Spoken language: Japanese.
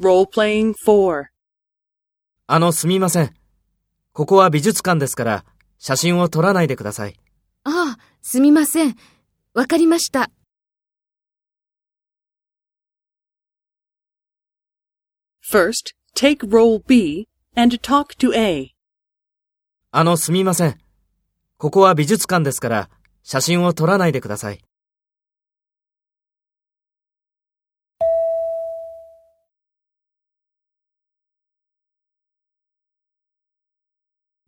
Role-playing 4. あの、すみません。ここは美術館ですから、写真を撮らないでください。ああ、すみません。わかりました。First, take role B and talk to A. あの、すみません。ここは美術館ですから、写真を撮らないでください。